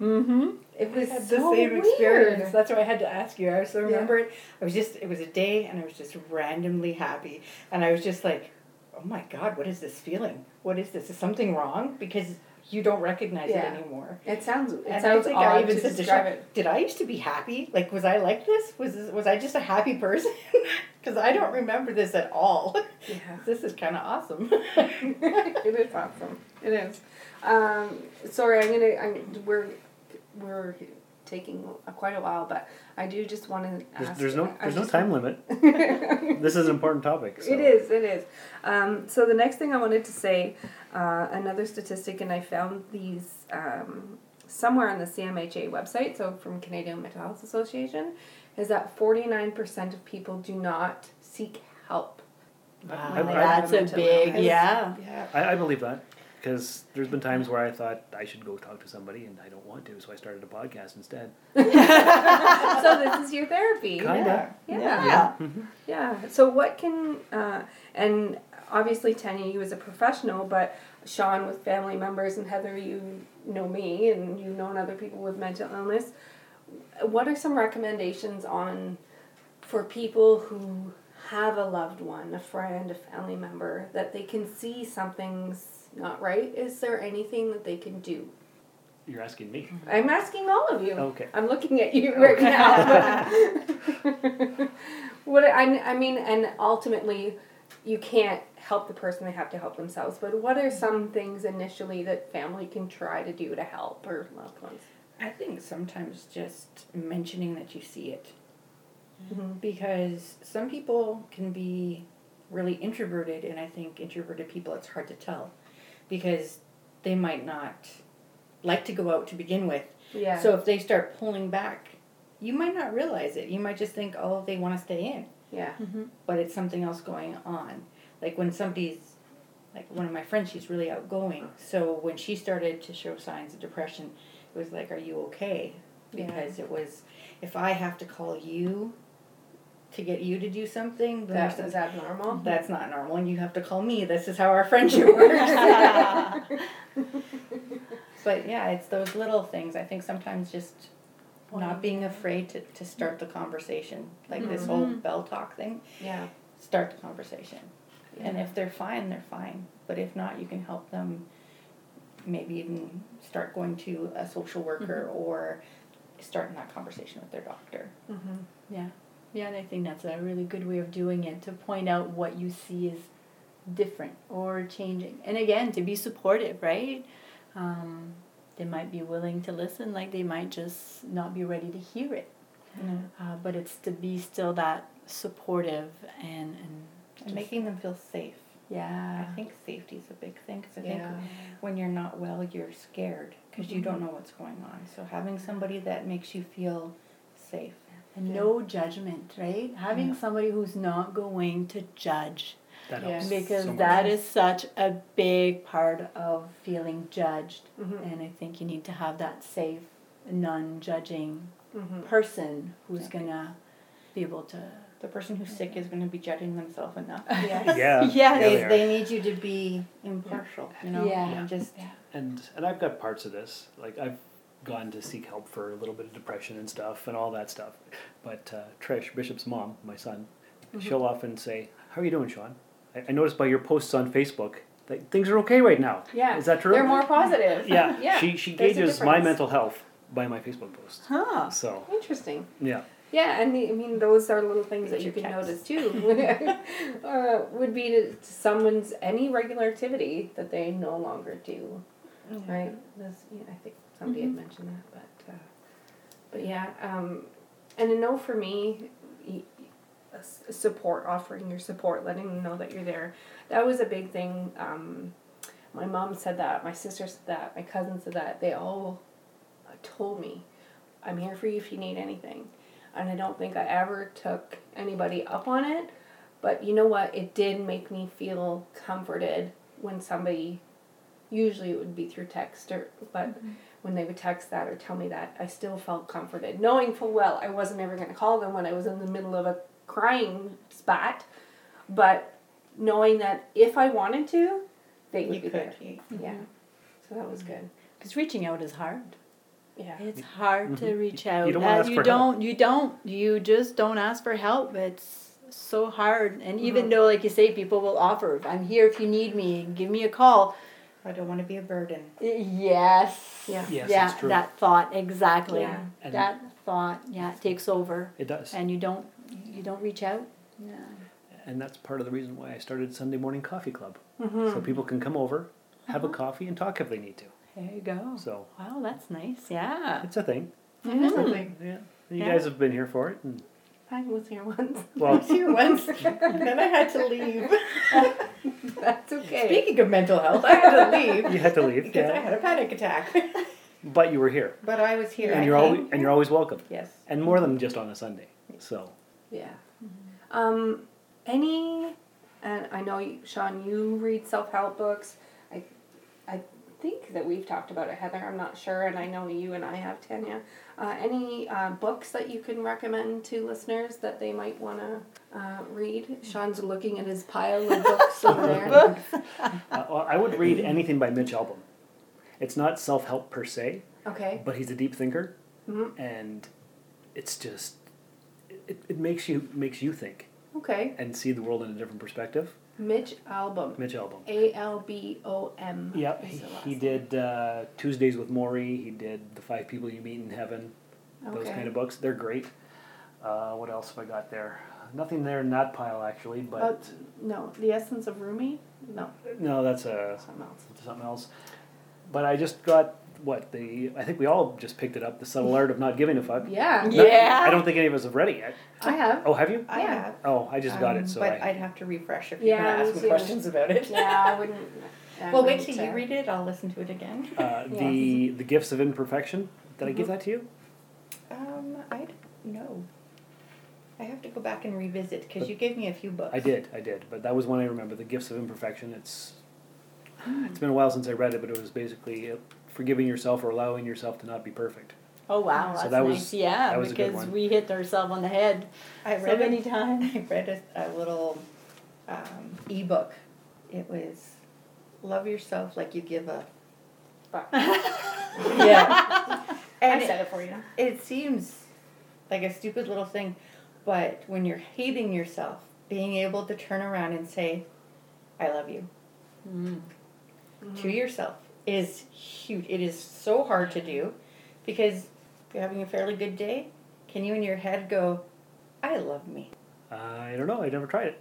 Mm-hmm. It was I had the so same weird. experience. That's why I had to ask you. I still Yeah. remember it. I was just, it was a day and I was just randomly happy. And I was just like, oh my God, what is this feeling? What is this? Is something wrong? Because you don't recognize Yeah. it anymore. It sounds it And I sounds think odd I even to said to describe it. did I used to be happy? Like, was I like this? Was this, was I just a happy person? Because I don't remember this at all. Yeah. This is kind of awesome. it is awesome. It is. Um, sorry, I'm gonna. I'm, we're we're taking a, quite a while, but I do just want to There's, ask. there's no I there's no just- time limit. This is an important topic. So. It is. It is. Um, so the next thing I wanted to say, uh, another statistic, and I found these um, somewhere on the CMHA website, so from Canadian Mental Health Association, is that forty nine percent of people do not seek help. Wow. I- That's a a big, illness. yeah. Yeah. I, I believe that because there's been times where I thought I should go talk to somebody and I don't want to, so I started a podcast instead. so this is your therapy. Kinda. Yeah. Yeah. Yeah. So what can uh, and obviously Tanya, you as a professional, but Sean with family members and Heather, you know me and you've known other people with mental illness. What are some recommendations on for people who have a loved one, a friend, a family member, that they can see something's not right? Is there anything that they can do? You're asking me. Mm-hmm. I'm asking all of you. Okay. I'm looking at you right now. what I, I mean, and ultimately, you can't help the person; they have to help themselves. But what are some things initially that family can try to do to help or loved ones? I think sometimes just mentioning that you see it. Mhm. Because some people can be really introverted, and I think introverted people, it's hard to tell. Because they might not like to go out to begin with. Yeah. So if they start pulling back, you might not realize it. You might just think, oh, they want to stay in. Yeah. Mm-hmm. but it's something else going on. Like when somebody's, like one of my friends, she's really outgoing. So when she started to show signs of depression, it was like, "Are you okay?" Yeah. Because it was, if I have to call you to get you to do something, then That abnormal. that's not normal, and you have to call me. This is how our friendship works. but yeah, it's those little things. I think sometimes just not being afraid to, to start the conversation, like this whole bell talk thing Yeah. start the conversation. And if they're fine, they're fine. But if not, you can help them maybe even start going to a social worker or starting that conversation with their doctor. Mm-hmm. Yeah, and I think that's a really good way of doing it to point out what you see is different or changing. And again, to be supportive, right? Um, they might be willing to listen, like they might just not be ready to hear it. Uh, but it's to be still that supportive and, and, And making them feel safe. yeah. I think safety is a big thing because I think when you're not well, you're scared because you don't know what's going on. So having somebody that makes you feel safe. And no judgment, right? Having Yeah. somebody who's not going to judge. That Yeah. helps. because so much. that is such a big part of feeling judged Mhm. and i think you need to have that safe non-judging Mhm. person who's Yeah. gonna be able to The person who's sick is going to be judging themselves enough. Yeah. Yeah. Yeah, they, they they need you to be impartial, you know, Yeah. and just and and I've got parts of this. Like I've gone to seek help for a little bit of depression and stuff and all that stuff. But uh, Trish, Bishop's mom, my son, she'll often say, "How are you doing, Sean? I, I noticed by your posts on Facebook that things are okay right now. Yeah. is that true? They're more positive. Yeah, Yeah. She she gauges my mental health by my Facebook posts. huh So Interesting. yeah, Yeah, and the, I mean those are little things that you can checks. notice too. uh, would be to, to someone's any regular activity that they no longer do, right? This, you know, I think somebody had mentioned that, but uh, but yeah, um, and a no for me, y- y- a s- support, offering your support, letting them know that you're there. That was a big thing. Um, my mom said that. My sister said that. My cousin said that. They all told me, "I'm here for you if you need anything." and I don't think I ever took anybody up on it. But you know what? It did make me feel comforted when somebody, usually it would be through text or, but when they would text that or tell me that, I still felt comforted, knowing full well I wasn't ever going to call them when I was in the middle of a crying spot, but knowing that if I wanted to, they would You be could. there. Yeah. So that was good. Because reaching out is hard. Yeah. It's hard to Mhm. reach out. you don't wanna ask you for help. don't. You don't. You just don't ask for help. It's so hard. And even Mhm. though, like you say, people will offer, "I'm here if you need me. Give me a call." I don't want to be a burden. Yes. Yeah. Yes, yeah. true. That thought exactly. Yeah. And- That thought. Yeah, it takes over, It does. and you don't. You don't reach out. Yeah. And that's part of the reason why I started Sunday Morning Coffee Club. Mm-hmm. So people can come over, have Uh-huh. a coffee, and talk if they need to. There you go. So Wow, that's nice. Yeah. it's a thing. Something. Yeah. You Yeah. guys have been here for it. And, I was here once. I well, was here once, then I had to leave. That's okay. Speaking of mental health, I had to leave you had to leave. because I had a panic attack. But you were here. but I was here. And I you're came. always and you're always welcome. Yes. And more than just on a Sunday. So Yeah. Um, any, and I know you, Sean, you read self help books. I, I think that we've talked about it, Heather. I'm not sure, and I know you and I have Tanya. Uh, any uh, books that you can recommend to listeners that they might want to uh, read? Sean's looking at his pile of books over there. uh, well, I would read anything by Mitch Albom. It's not self help per se, Okay. but he's a deep thinker, Mhm. and it's just it, it makes you makes you think Okay. and see the world in a different perspective. Mitch Albom. Mitch Albom. A L B O M. Yep, is he, the last he did uh, Tuesdays with Morrie. He did The Five People You Meet in Heaven. Those Okay. kind of books. They're great. Uh, what else have I got there? Nothing there in that pile actually, but Oh, no, The Essence of Rumi? No, no, that's a something else. something else. But I just got what the I think we all just picked it up. The subtle art of not giving a fuck. Yeah. No, Yeah. I don't think any of us have read it yet. I have. Oh, have you? I Yeah. have. Oh, I just got Um, it. So but I, I'd have to refresh if you're Yeah, going to ask me questions about it. Yeah, I wouldn't. I Well, wait wouldn't, till you uh, read it. I'll listen to it again. uh, the the gifts of imperfection. Did I give Mm-hmm. that to you? Um, I don't know. I have to go back and revisit because you gave me a few books. I did, I did. But that was one I remember. The gifts of imperfection. It's it's been a while since I read it, but it was basically forgiving yourself or allowing yourself to not be perfect. Oh wow, So that's that was- nice. yeah, that was a good because one. we hit ourselves on the head I so read many it. times. I read a, a little um, ebook. It was love yourself like you give a. Fuck. Yeah. and I it, said it for you. it seems like a stupid little thing, but when you're hating yourself, being able to turn around and say, "I love you" Mm. to yourself is huge. It is so hard to do because if you're having a fairly good day, can you in your head go, "I love me"? I don't know. I never tried it.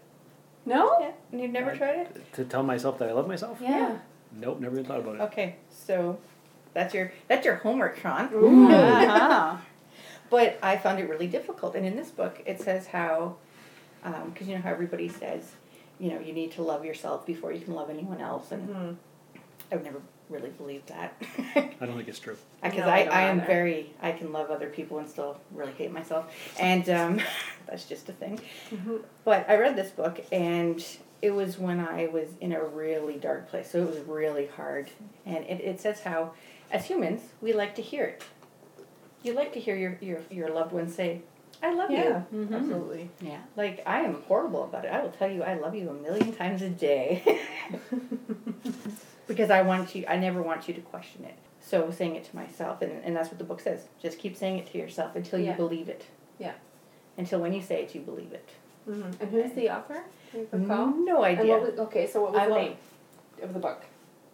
No? Yeah, and you've never I- tried it. To tell myself that I love myself? Yeah. Nope, never even thought about it. Okay, so that's your that's your homework, Sean. Uh-huh. But I found it really difficult. And in this book, it says how, because you know how everybody says, you know, you need to love yourself before you can love anyone else, and Mhm. I've never really believe that. I don't think it's true. Because No, I, I I am either. very, I can love other people and still really hate myself. And um, that's just a thing. Mhm. But I read this book and it was when I was in a really dark place. So it was really hard. And it, it says how, as humans, we like to hear it. You like to hear your, your, your loved ones say, I love Yeah, you. Mhm. absolutely. Yeah. Like, I am horrible about it. I will tell you, I love you a million times a day. because I want you, I never want you to question it. So saying it to myself, and, and that's what the book says. Just keep saying it to yourself until you Yeah. believe it. Yeah. Until when you say it, you believe it. Mhm. And who's the author? Do you recall? No And idea. what was, okay, so what was I the name of the book?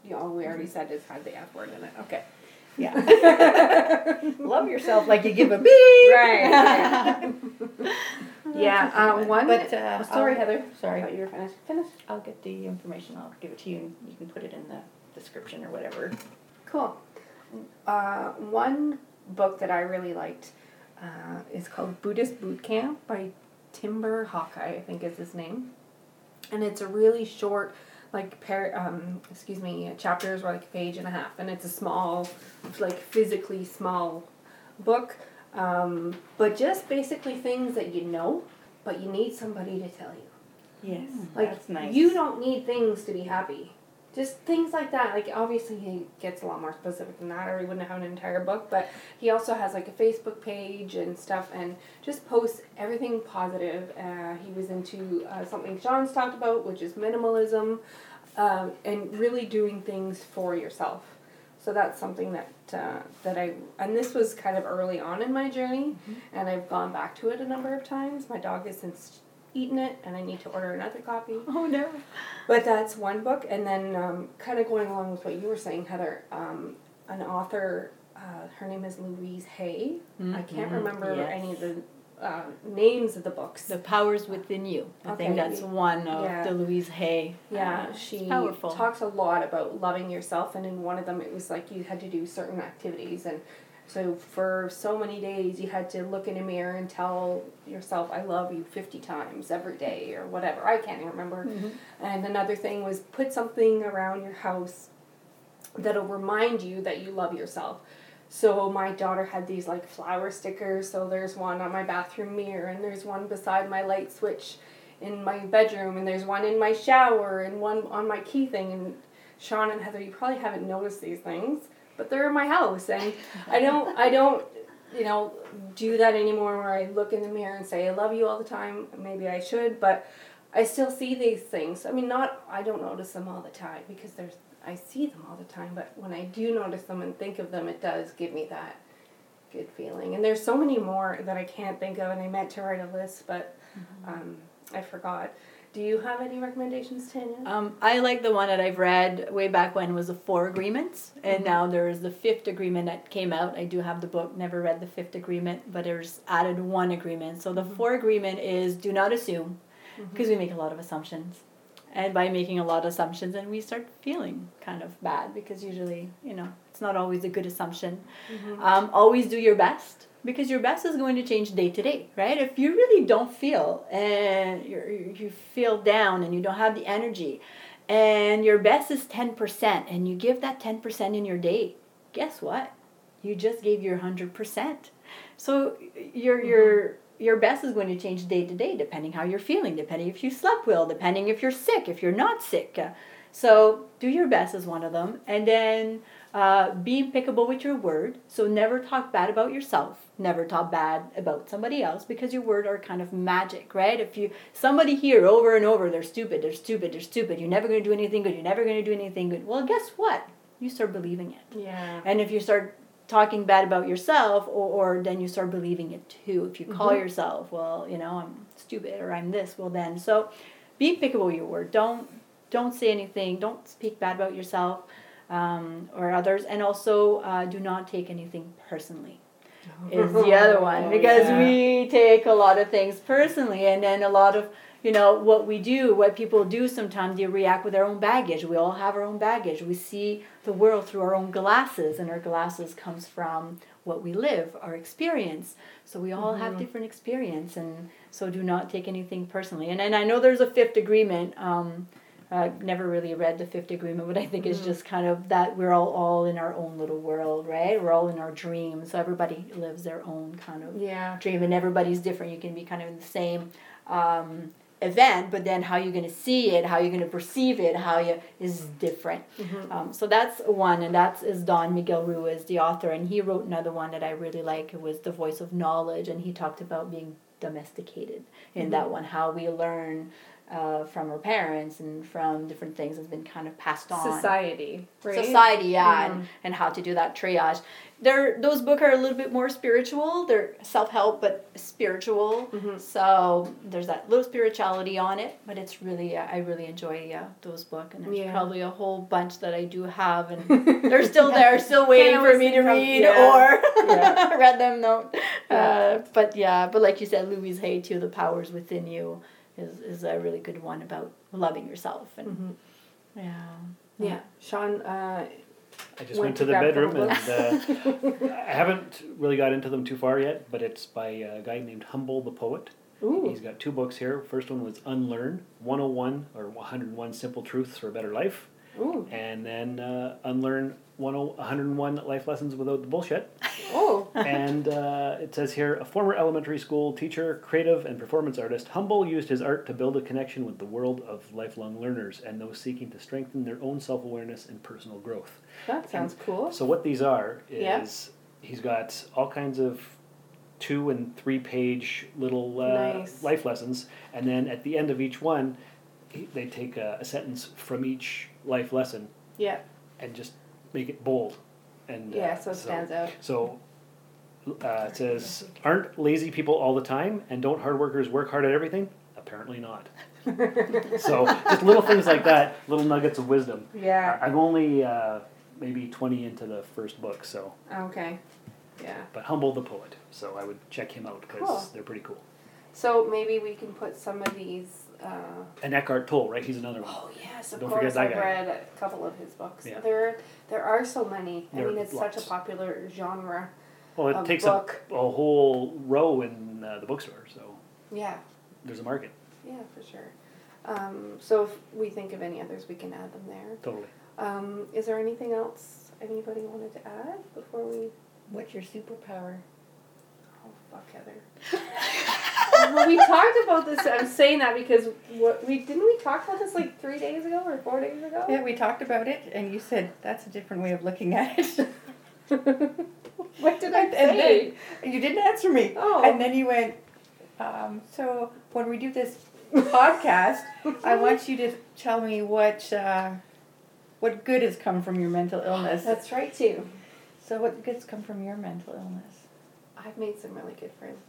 You know, we already said it had the F word in it. Okay. Yeah. Love yourself like you give a beep. Right. yeah. Um, one. But uh, oh, sorry, I'll- Heather. Sorry. Thought you were finished. Finish. I'll get the information. I'll give it to you, and you can put it in the description or whatever. Cool. Uh, one book that I really liked uh, is called Buddhist Boot Camp by Timber Hawkeye, I think is his name. And it's a really short, like, par- um, excuse me, chapters are like a page and a half. And it's a small, like, physically small book. Um, but just basically things that you know, but you need somebody to tell you. Yes, Like, that's nice. You don't need things to be happy just things like that. Like obviously he gets a lot more specific than that, or he wouldn't have an entire book. But he also has like a Facebook page and stuff, and just posts everything positive. Uh, he was into uh, something Sean's talked about, which is minimalism, um, and really doing things for yourself. So that's something that uh, that I and this was kind of early on in my journey, and I've gone back to it a number of times. My dog has since eaten it, and I need to order another copy. Oh no. But that's one book, and then um, kind of going along with what you were saying, Heather. Um, an author, uh, her name is Louise Hay. I can't Mhm, remember yes. any of the uh, names of the books. The power is within you. I Okay. think that's one of Yeah. the Louise Hay. Yeah, uh, she talks a lot about loving yourself, and in one of them, it was like you had to do certain activities, and so for so many days, you had to look in a mirror and tell yourself, "I love you" fifty times every day, or whatever. I can't even remember. Mm-hmm. And another thing was put something around your house that'll remind you that you love yourself. So my daughter had these like flower stickers. So there's one on my bathroom mirror, and there's one beside my light switch in my bedroom, and there's one in my shower, and one on my key thing. And Sean and Heather, you probably haven't noticed these things, but they're in my house, and I don't, I don't, you know, do that anymore. Where I look in the mirror and say I love you all the time. Maybe I should, but I still see these things. I mean, not I don't notice them all the time because there's I see them all the time, but when I do notice them and think of them, it does give me that good feeling. And there's so many more that I can't think of, and I meant to write a list, but um, I forgot. Do you have any recommendations, Tanya? Um, I like the one that I've read way back when was the four agreements, and now there's the fifth agreement that came out. I do have the book, never read the fifth agreement, but there's added one agreement. So the four agreement is do not assume, because we make a lot of assumptions, and by making a lot of assumptions, and we start feeling kind of bad because usually you know it's not always a good assumption. Mm-hmm. Um, always do your best because your best is going to change day to day, right? If you really don't feel and you're, you feel down and you don't have the energy, and your best is ten percent, and you give that ten percent in your day, guess what? You just gave your hundred percent. So your your mm-hmm. Your best is going to change day to day depending how you're feeling, depending if you slept well, depending if you're sick, if you're not sick. Uh, So do your best is one of them, and then uh, be impeccable with your word. So never talk bad about yourself. Never talk bad about somebody else because your word are kind of magic, right? If you somebody hear over and over, they're stupid, they're stupid, they're stupid. You're never going to do anything good. You're never going to do anything good. Well, guess what? You start believing it. Yeah. And if you start talking bad about yourself, or, or then you start believing it too. If you call Mhm. yourself, well, you know, I'm stupid or I'm this, well then. So be with your word. Don't don't say anything. Don't speak bad about yourself um, or others. And also uh, do not take anything personally. Is the other one because Yeah. we take a lot of things personally, and then a lot of you know what we do, what people do. Sometimes they react with their own baggage. We all have our own baggage. We see the world through our own glasses, and our glasses comes from what we live, our experience. So we all have Mhm. different experience, and so do not take anything personally. And and I know there's a fifth agreement. Um, I've never really read the fifth agreement, but I think it's Mhm. just kind of that we're all all in our own little world, right? We're all in our dreams. So everybody lives their own kind of Yeah. dream, and everybody's different. You can be kind of in the same um, event, but then how you're going to see it, how you're going to perceive it, how you is different. Mhm. Um, so that's one, and that's is Don Miguel Ruiz, the author, and he wrote another one that I really like. It was The Voice of Knowledge, and he talked about being domesticated in that Mhm. one, how we learn uh, from our parents and from different things has been kind of passed on Society. Right? society yeah Mhm. and, and how to do that triage they're those books are a little bit more spiritual they're self-help but spiritual Mhm. so there's that little spirituality on it but it's really uh, i really enjoy uh, those books and there's Yeah. probably a whole bunch that i do have and they're still there still waiting for me to read yeah. or Yeah. read them no Yeah. uh, but yeah but like you said louise hay too the power is within you is, is a really good one about loving yourself and Mhm. yeah Yeah. Sean, uh, I just Went went, to to the bedroom and uh, I haven't really got into them too far yet, but it's by a guy named Humble the Poet. ooh. He's got two books here. First one was Unlearn 101 or 101 Simple Truths for a Better Life, Ooh. and then uh, Unlearn 10 101 Life Lessons Without the Bullshit. Oh. and uh, it says here a former elementary school teacher, creative, and performance artist, Humble used his art to build a connection with the world of lifelong learners and those seeking to strengthen their own self awareness and personal growth. That sounds cool. So, what these are is he's got all kinds of two and three page little uh, Nice. life lessons, and then at the end of each one, they take a, a sentence from each life lesson Yeah. and just make it bold. And uh, Yeah, so it stands out. So uh, it says, "Aren't lazy people all the time, and don't hard workers work hard at everything?" Apparently not. so just little things like that, little nuggets of wisdom. Yeah. I'm only uh, maybe twenty into the first book, so Okay. Yeah. but Humble the poet. So I would check him out because Cool. they're pretty cool. So maybe we can put some of these. Uh, And Eckhart Tolle, right? He's another one. oh yes, of Don't course. forget that I've guy. read a couple of his books. Yeah. There, there are so many. There I mean, are it's such a popular genre. Well, it of takes book. up a whole row in uh, the bookstore, so Yeah. there's a market. Yeah, for sure. Um, so if we think of any others, we can add them there. Totally. Um, is there anything else anybody wanted to add before we? What's your superpower? Oh fuck, Heather. well, we talked about this. I'm saying that because what we didn't we talk about this like three days ago or four days ago. Yeah, we talked about it, and you said that's a different way of looking at it. what did I and say? then you didn't answer me. Oh. And then you went, um, so when we do this podcast, I want you to tell me what uh, what good has come from your mental illness. That's right too. so what good's come from your mental illness? I've made some really good friends.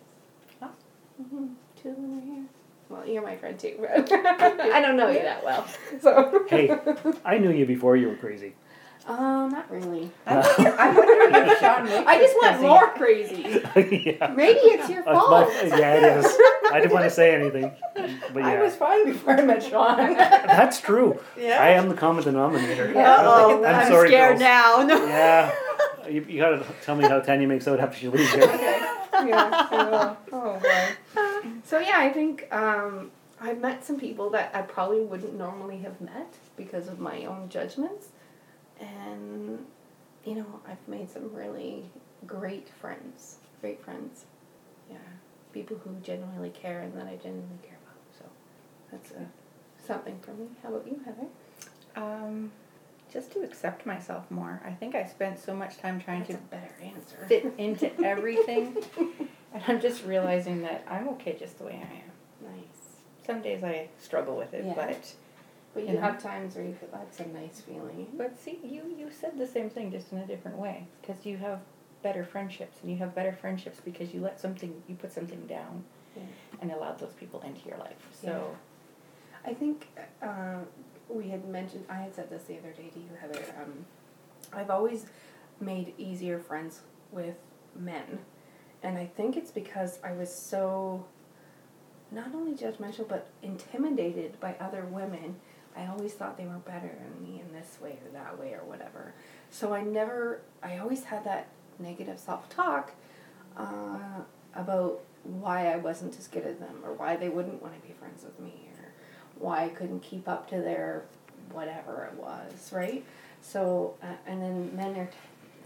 Huh? hmm Two of them are here. Well, you're my friend too, but I don't know you that well. So. Hey, I knew you before you were crazy. Um, not really. I'm wondering, I'm if Sean Wick I just was went crazy. more crazy. yeah. Maybe it's your That's fault. my- yeah, it is. I didn't want to say anything, but I yeah, was fine before I met Sean. that's true. Yeah. I am the common denominator. Uh-oh, I'm, I'm sorry, scared girls. now. No. Yeah, you, you gotta tell me how Tanya makes out after she leaves here. Yeah, I will. Oh boy. So yeah, I think um, I've met some people that I probably wouldn't normally have met because of my own judgments, and you know I've made some really great friends. Great friends. Yeah, people who genuinely care and that I genuinely care about. So that's uh, something for me. How about you, Heather? Um, just to accept myself more. I think I spent so much time trying That's to better answer. fit into everything, and I'm just realizing that I'm okay just the way I am. Nice. Some days I struggle with it, Yeah. but But you You know? have times where you feel that's a nice feeling. but see, you you said the same thing just in a different way because you have better friendships, and you have better friendships because you let something you put something down, Yeah. and allowed those people into your life. So I think uh, we had mentioned, I had said this the other day to you, Heather. Um, I've always made easier friends with men. And I think it's because I was so not only judgmental but intimidated by other women. I always thought they were better than me in this way or that way or whatever. So I never, I always had that negative self talk uh, about why I wasn't as good as them or why they wouldn't want to be friends with me why I couldn't keep up to their whatever it was, right? So, uh, and then men are,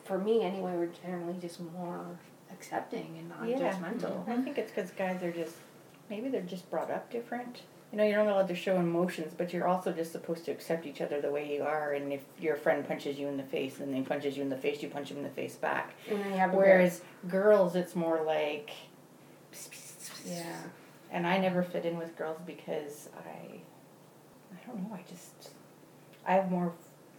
for me anyway, were generally just more accepting and not yeah, judgmental. I think it's because guys are just maybe they're just brought up different. You know, you're not allowed to show emotions, but you're also just supposed to accept each other the way you are. And if your friend punches you in the face and then punches you in the face, you punch him in the face back. And then you have Whereas girls, it's more like, yeah, and I never fit in with girls because I, I don't know, I just, I have more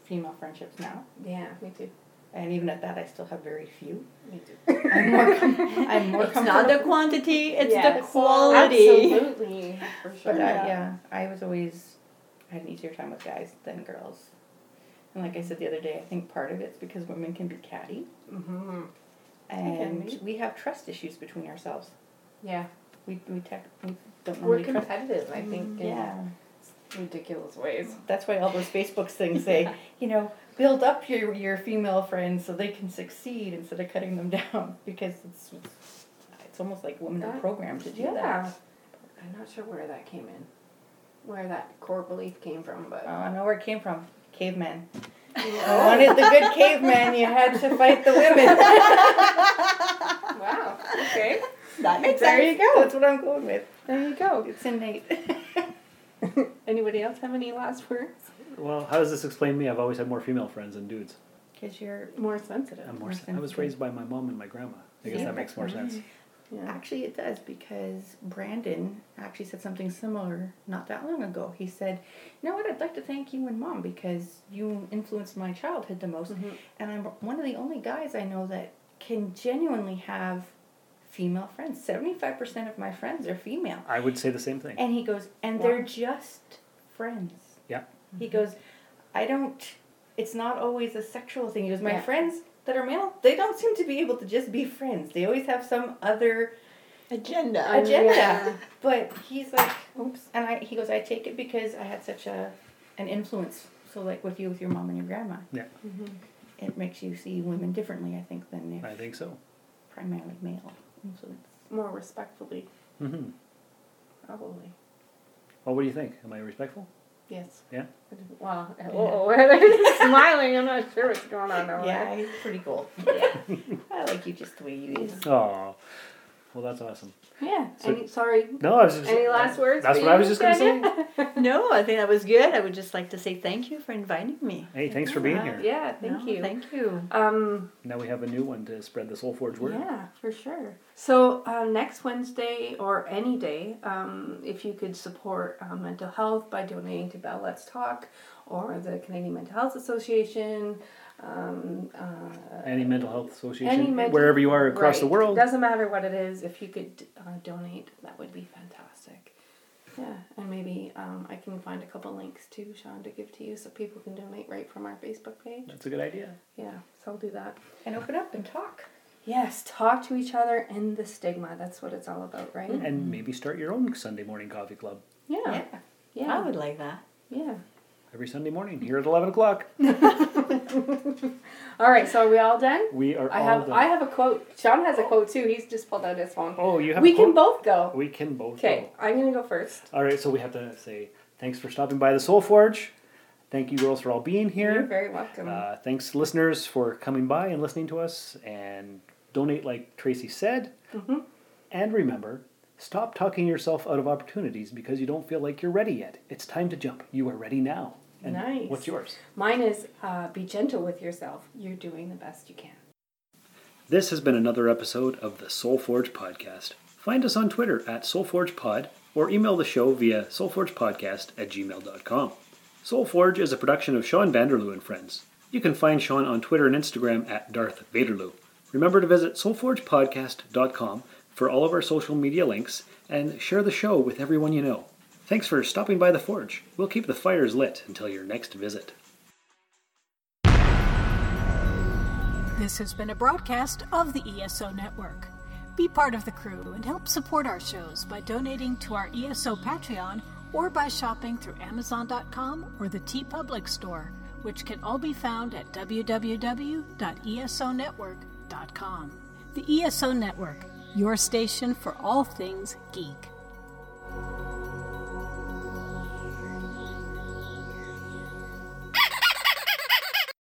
female friendships now, yeah, me too, and even at that, I still have very few. me too. I'm more, com- I'm more It's not the quantity, it's Yeah, the quality. Absolutely, for sure. But I, yeah, I was always I had an easier time with guys than girls. And like I said the other day, I think part of it's because women can be catty, Mm-hmm. and we have trust issues between ourselves. Yeah, We we, tech, we don't we're normally trust. competitive. I think mm, in Yeah, ridiculous ways. that's why all those Facebook things say, you know, build up your your female friends so they can succeed instead of cutting them down because it's it's almost like women are That- programmed to do Yeah, that. I'm not sure where that came in, where that core belief came from, but Oh, I know where it came from. Cavemen. I wanted the good cavemen. You had to fight the women. Wow. Okay. That makes There sense. you go. That's what I'm going with. There you go. It's innate. Anybody else have any last words? Well, how does this explain me? I've always had more female friends than dudes. Because you're More sensitive. I'm more. More sen- I was sensitive. raised by my mom and my grandma. I guess Yeah. that makes more sense. Yeah. Actually, it does because Brandon actually said something similar not that long ago. He said, "You know what? I'd like to thank you and mom because you influenced my childhood the most, Mhm. and I'm one of the only guys I know that can genuinely have female friends. Seventy-five percent of my friends are female." I would say the same thing. And he goes, "And Wow. they're just friends." Yeah. He goes, "I don't. It's not always a sexual thing." He goes, "My Yeah. friends." That are male, they don't seem to be able to just be friends. They always have some other Agenda. agenda. Yeah. But he's like, Oops. and I he goes, I take it because I had such a an influence. So like with you with your mom and your grandma, Yeah, mm-hmm. it makes you see women differently, I think, than if I think so. primarily male influence. More respectfully, hmm probably. Well, what do you think? Am I respectful? Yes. Yeah. Wow. Oh, they're smiling. I'm not sure what's going on over Yeah, there. he's pretty cool. Yeah, I like you just the way you is. Oh, well, that's awesome. Yeah. So- Any, sorry. No, I was just. Any last words? That's for what I was just gonna say. No, I think that was good. I would just like to say thank you for inviting me. Hey, thanks for being here. Yeah. Thank No, you. Thank you. Um. Now we have a new one to spread the Soul Forge word. Yeah, for sure. So uh, next Wednesday or any day, um, if you could support uh, mental health by donating to Bell Let's Talk or the Canadian Mental Health Association. Um, uh, Any mental health association, any mental- wherever you are across the right. world. Doesn't matter what it is. If you could uh, donate, that would be fantastic. Yeah, and maybe um, I can find a couple links too, Sean, to give to you so people can donate right from our Facebook page. That's a good idea. Yeah, so I'll do that. And open up and talk. Yes, talk to each other and the stigma. That's what it's all about, right? And maybe start your own Sunday morning coffee club Yeah. Yeah. Yeah. I would like that. Yeah. Every Sunday morning here at eleven o'clock. All right, so are we all done? We are I all have done. I have a quote. Sean has a quote too. He's just pulled out his phone. oh, you have. we a can both go. We can both. Go. Okay. I'm gonna go first. All right, so we have to say thanks for stopping by the Soul Forge. Thank you, girls, for all being here. You're very welcome. Uh, thanks, listeners, for coming by and listening to us. And donate, like Tracy said. Mm-hmm. And remember, stop talking yourself out of opportunities because you don't feel like you're ready yet. It's time to jump. You are ready now. And Nice. What's yours? Mine is uh, be gentle with yourself. You're doing the best you can. This has been another episode of the Soul Forge podcast. Find us on Twitter at SoulForgePod or email the show via soulforgepodcast at gmail.com. Soul Forge is a production of Sean Vanderloo and Friends. You can find Sean on Twitter and Instagram at Darth Vaderloo. Remember to visit soulforgepodcast.com for all of our social media links and share the show with everyone you know. Thanks for stopping by the Forge. We'll keep the fires lit until your next visit. This has been a broadcast of the ESO Network. Be part of the crew and help support our shows by donating to our ESO Patreon or by shopping through Amazon.com or the TeePublic Store, which can all be found at www.esonetwork.com. The ESO Network, your station for all things geek.